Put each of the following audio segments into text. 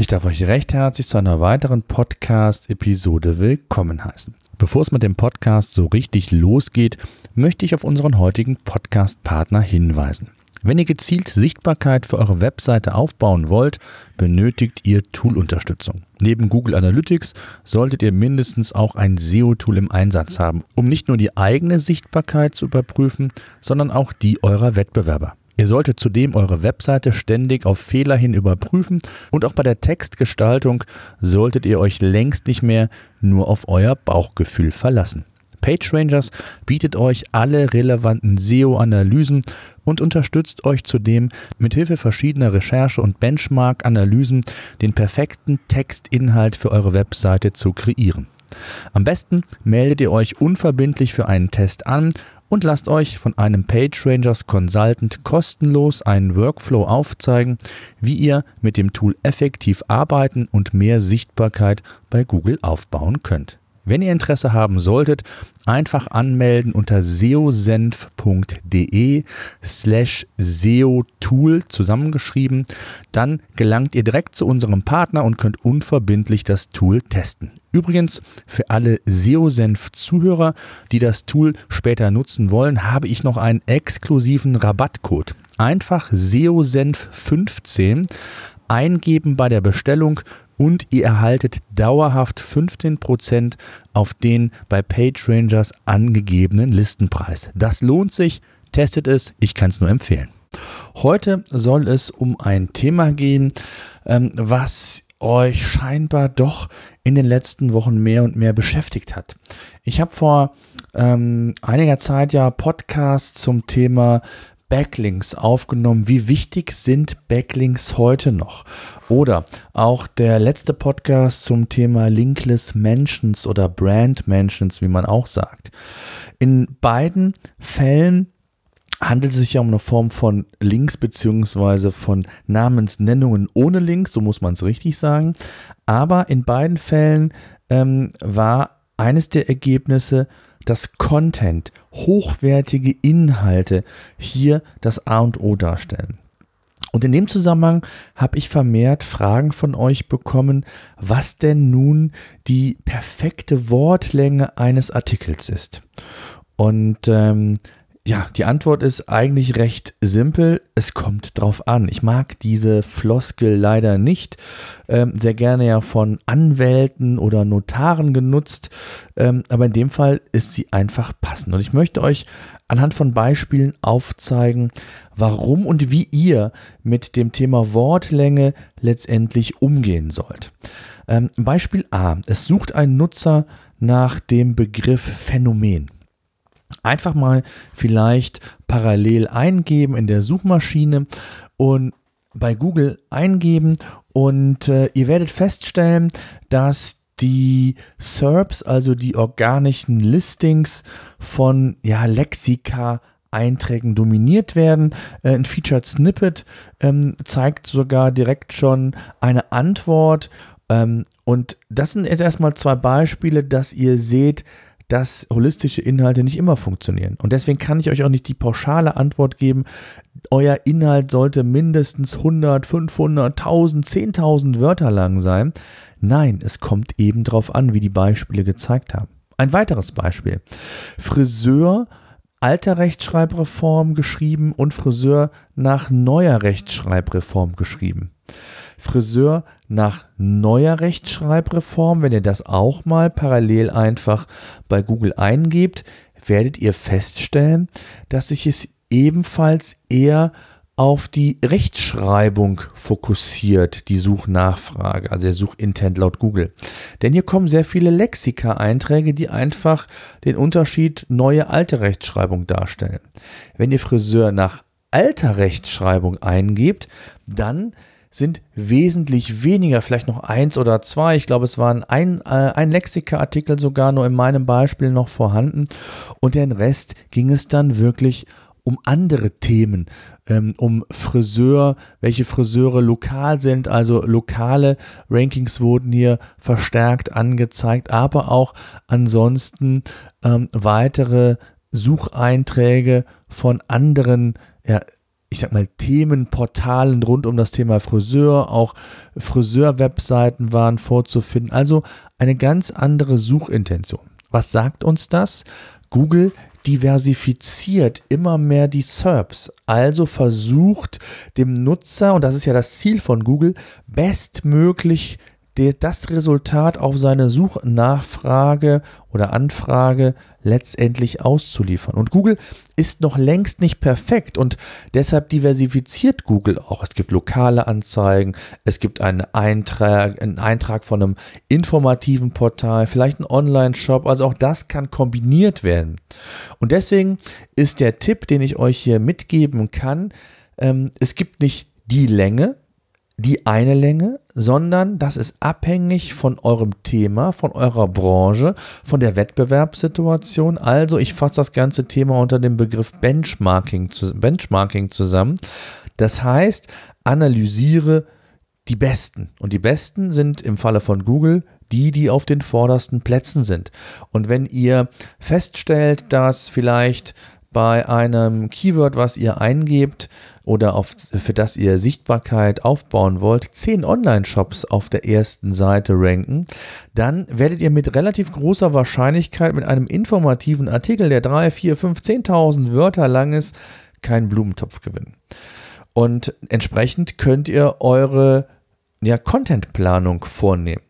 Ich darf euch recht herzlich zu einer weiteren Podcast-Episode willkommen heißen. Bevor es mit dem Podcast so richtig losgeht, möchte ich auf unseren heutigen Podcast-Partner hinweisen. Wenn ihr gezielt Sichtbarkeit für eure Webseite aufbauen wollt, benötigt ihr Tool-Unterstützung. Neben Google Analytics solltet ihr mindestens auch ein SEO-Tool im Einsatz haben, um nicht nur die eigene Sichtbarkeit zu überprüfen, sondern auch die eurer Wettbewerber. Ihr solltet zudem eure Webseite ständig auf Fehler hin überprüfen und auch bei der Textgestaltung solltet ihr euch längst nicht mehr nur auf euer Bauchgefühl verlassen. PageRangers bietet euch alle relevanten SEO-Analysen und unterstützt euch zudem mit Hilfe verschiedener Recherche- und Benchmark-Analysen den perfekten Textinhalt für eure Webseite zu kreieren. Am besten meldet ihr euch unverbindlich für einen Test an und lasst euch von einem PageRangers Consultant kostenlos einen Workflow aufzeigen, wie ihr mit dem Tool effektiv arbeiten und mehr Sichtbarkeit bei Google aufbauen könnt. Wenn ihr Interesse haben solltet, einfach anmelden unter seosenf.de slash SEO-Tool zusammengeschrieben. Dann gelangt ihr direkt zu unserem Partner und könnt unverbindlich das Tool testen. Übrigens, für alle SEO-Senf-Zuhörer, die das Tool später nutzen wollen, habe ich noch einen exklusiven Rabattcode. Einfach SEOSenf15 eingeben bei der Bestellung und ihr erhaltet dauerhaft 15% auf den bei PageRangers angegebenen Listenpreis. Das lohnt sich, testet es, ich kann es nur empfehlen. Heute soll es um ein Thema gehen, ähm, was euch scheinbar doch in den letzten Wochen mehr und mehr beschäftigt hat. Ich habe vor ähm, einiger Zeit ja Podcasts zum Thema Backlinks aufgenommen. Wie wichtig sind Backlinks heute noch? Oder auch der letzte Podcast zum Thema Linkless Mentions oder Brand Mentions, wie man auch sagt. In beiden Fällen handelt es sich ja um eine Form von Links beziehungsweise von Namensnennungen ohne Links, so muss man es richtig sagen. Aber in beiden Fällen ähm, war eines der Ergebnisse, dass Content, hochwertige Inhalte hier das A und O darstellen. Und in dem Zusammenhang habe ich vermehrt Fragen von euch bekommen, was denn nun die perfekte Wortlänge eines Artikels ist. Und ähm, ja, die Antwort ist eigentlich recht simpel. Es kommt drauf an. Ich mag diese Floskel leider nicht. Ähm, sehr gerne ja von Anwälten oder Notaren genutzt. Ähm, aber in dem Fall ist sie einfach passend. Und ich möchte euch anhand von Beispielen aufzeigen, warum und wie ihr mit dem Thema Wortlänge letztendlich umgehen sollt. Ähm, Beispiel A. Es sucht ein Nutzer nach dem Begriff Phänomen. Einfach mal vielleicht parallel eingeben in der Suchmaschine und bei Google eingeben und äh, ihr werdet feststellen, dass die SERPs, also die organischen Listings von ja, Lexika Einträgen dominiert werden. Äh, ein Featured Snippet ähm, zeigt sogar direkt schon eine Antwort. Ähm, und das sind jetzt erstmal zwei Beispiele, dass ihr seht, dass holistische Inhalte nicht immer funktionieren. Und deswegen kann ich euch auch nicht die pauschale Antwort geben, euer Inhalt sollte mindestens 100, 500, 1000, 10.000 Wörter lang sein. Nein, es kommt eben darauf an, wie die Beispiele gezeigt haben. Ein weiteres Beispiel. Friseur alter Rechtschreibreform geschrieben und Friseur nach neuer Rechtschreibreform geschrieben. Friseur nach neuer Rechtschreibreform, wenn ihr das auch mal parallel einfach bei Google eingebt, werdet ihr feststellen, dass sich es ebenfalls eher auf die Rechtschreibung fokussiert, die Suchnachfrage, also der Suchintent laut Google. Denn hier kommen sehr viele Lexika-Einträge, die einfach den Unterschied neue alte Rechtschreibung darstellen. Wenn ihr Friseur nach alter Rechtschreibung eingebt, dann sind wesentlich weniger, vielleicht noch eins oder zwei. Ich glaube, es waren ein, äh, ein Lexika-Artikel sogar nur in meinem Beispiel noch vorhanden. Und den Rest ging es dann wirklich um andere Themen, ähm, um Friseur, welche Friseure lokal sind, also lokale Rankings wurden hier verstärkt angezeigt, aber auch ansonsten ähm, weitere Sucheinträge von anderen ja, ich sag mal, Themenportalen rund um das Thema Friseur, auch Friseur-Webseiten waren vorzufinden. Also eine ganz andere Suchintention. Was sagt uns das? Google diversifiziert immer mehr die SERPs, also versucht dem Nutzer, und das ist ja das Ziel von Google, bestmöglich das Resultat auf seine Suchnachfrage oder Anfrage letztendlich auszuliefern. Und Google ist noch längst nicht perfekt und deshalb diversifiziert Google auch. Es gibt lokale Anzeigen, es gibt einen Eintrag, einen Eintrag von einem informativen Portal, vielleicht einen Online-Shop. Also auch das kann kombiniert werden. Und deswegen ist der Tipp, den ich euch hier mitgeben kann, ähm, es gibt nicht die Länge, die eine Länge, sondern das ist abhängig von eurem Thema, von eurer Branche, von der Wettbewerbssituation. Also ich fasse das ganze Thema unter dem Begriff Benchmarking, Benchmarking zusammen. Das heißt, analysiere die Besten. Und die Besten sind im Falle von Google die, die auf den vordersten Plätzen sind. Und wenn ihr feststellt, dass vielleicht bei einem Keyword, was ihr eingebt oder auf, für das ihr Sichtbarkeit aufbauen wollt, zehn Online-Shops auf der ersten Seite ranken, dann werdet ihr mit relativ großer Wahrscheinlichkeit mit einem informativen Artikel, der 3, 4, 5, 10.000 Wörter lang ist, keinen Blumentopf gewinnen. Und entsprechend könnt ihr eure ja, Contentplanung vornehmen.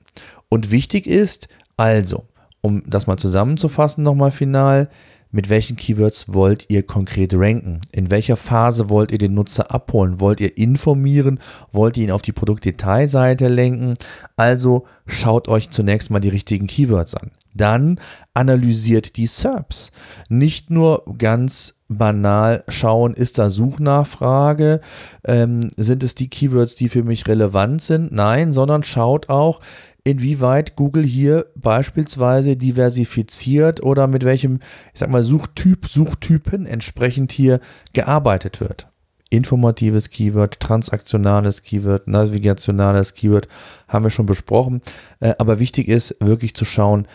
Und wichtig ist also, um das mal zusammenzufassen nochmal final, mit welchen Keywords wollt ihr konkret ranken? In welcher Phase wollt ihr den Nutzer abholen? Wollt ihr informieren? Wollt ihr ihn auf die Produktdetailseite lenken? Also schaut euch zunächst mal die richtigen Keywords an. Dann analysiert die SERPs. Nicht nur ganz banal schauen, ist da Suchnachfrage, ähm, sind es die Keywords, die für mich relevant sind? Nein, sondern schaut auch, inwieweit Google hier beispielsweise diversifiziert oder mit welchem, ich sag mal, Suchtyp, Suchtypen entsprechend hier gearbeitet wird. Informatives Keyword, transaktionales Keyword, navigationales Keyword haben wir schon besprochen. Äh, aber wichtig ist wirklich zu schauen,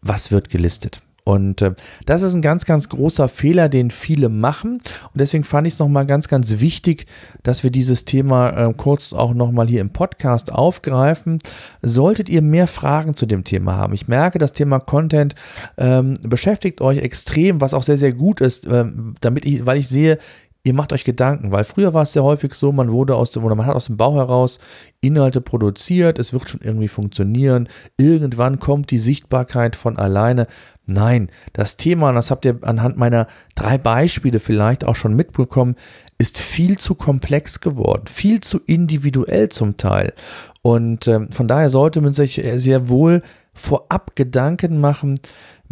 was wird gelistet. Und äh, das ist ein ganz, ganz großer Fehler, den viele machen. Und deswegen fand ich es nochmal ganz, ganz wichtig, dass wir dieses Thema äh, kurz auch nochmal hier im Podcast aufgreifen. Solltet ihr mehr Fragen zu dem Thema haben, ich merke, das Thema Content ähm, beschäftigt euch extrem, was auch sehr, sehr gut ist, ähm, damit ich, weil ich sehe, ihr macht euch Gedanken, weil früher war es sehr häufig so, man wurde aus dem, oder man hat aus dem Bauch heraus Inhalte produziert, es wird schon irgendwie funktionieren, irgendwann kommt die Sichtbarkeit von alleine. Nein, das Thema, das habt ihr anhand meiner drei Beispiele vielleicht auch schon mitbekommen, ist viel zu komplex geworden, viel zu individuell zum Teil. Und äh, von daher sollte man sich sehr wohl vorab Gedanken machen,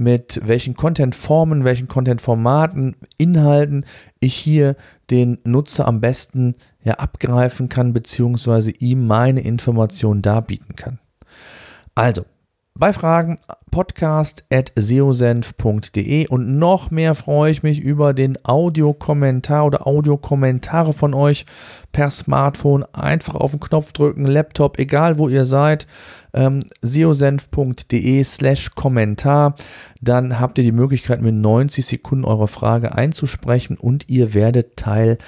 mit welchen Content-Formen, welchen Content-Formaten, Inhalten ich hier den Nutzer am besten ja, abgreifen kann, beziehungsweise ihm meine Informationen darbieten kann. Also, bei Fragen podcast.seosenf.de und noch mehr freue ich mich über den Audiokommentar oder Audiokommentare von euch per Smartphone. Einfach auf den Knopf drücken, Laptop, egal wo ihr seid, ähm, seosenf.de slash Kommentar. Dann habt ihr die Möglichkeit, mit 90 Sekunden eure Frage einzusprechen und ihr werdet Teil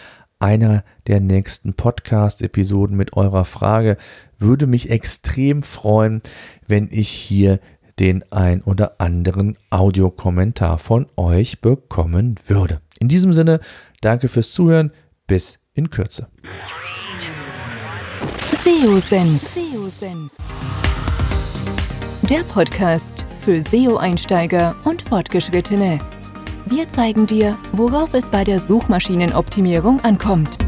einer der nächsten Podcast-Episoden mit eurer Frage. Würde mich extrem freuen, wenn ich hier den ein oder anderen Audiokommentar von euch bekommen würde. In diesem Sinne, danke fürs Zuhören. Bis in Kürze. SEO-Senf. Der Podcast für SEO-Einsteiger und Fortgeschrittene. Wir zeigen dir, worauf es bei der Suchmaschinenoptimierung ankommt.